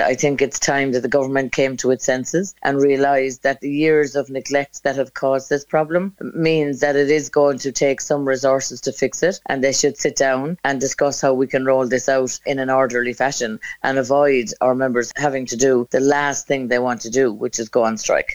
I think it's time that the government came to its senses and realised that the years of neglect that have caused this problem means that it is going to take some resources to fix it, and they should sit down and discuss how we can roll this out in an orderly fashion and avoid our members having to do the last thing they want to do, which is go on strike.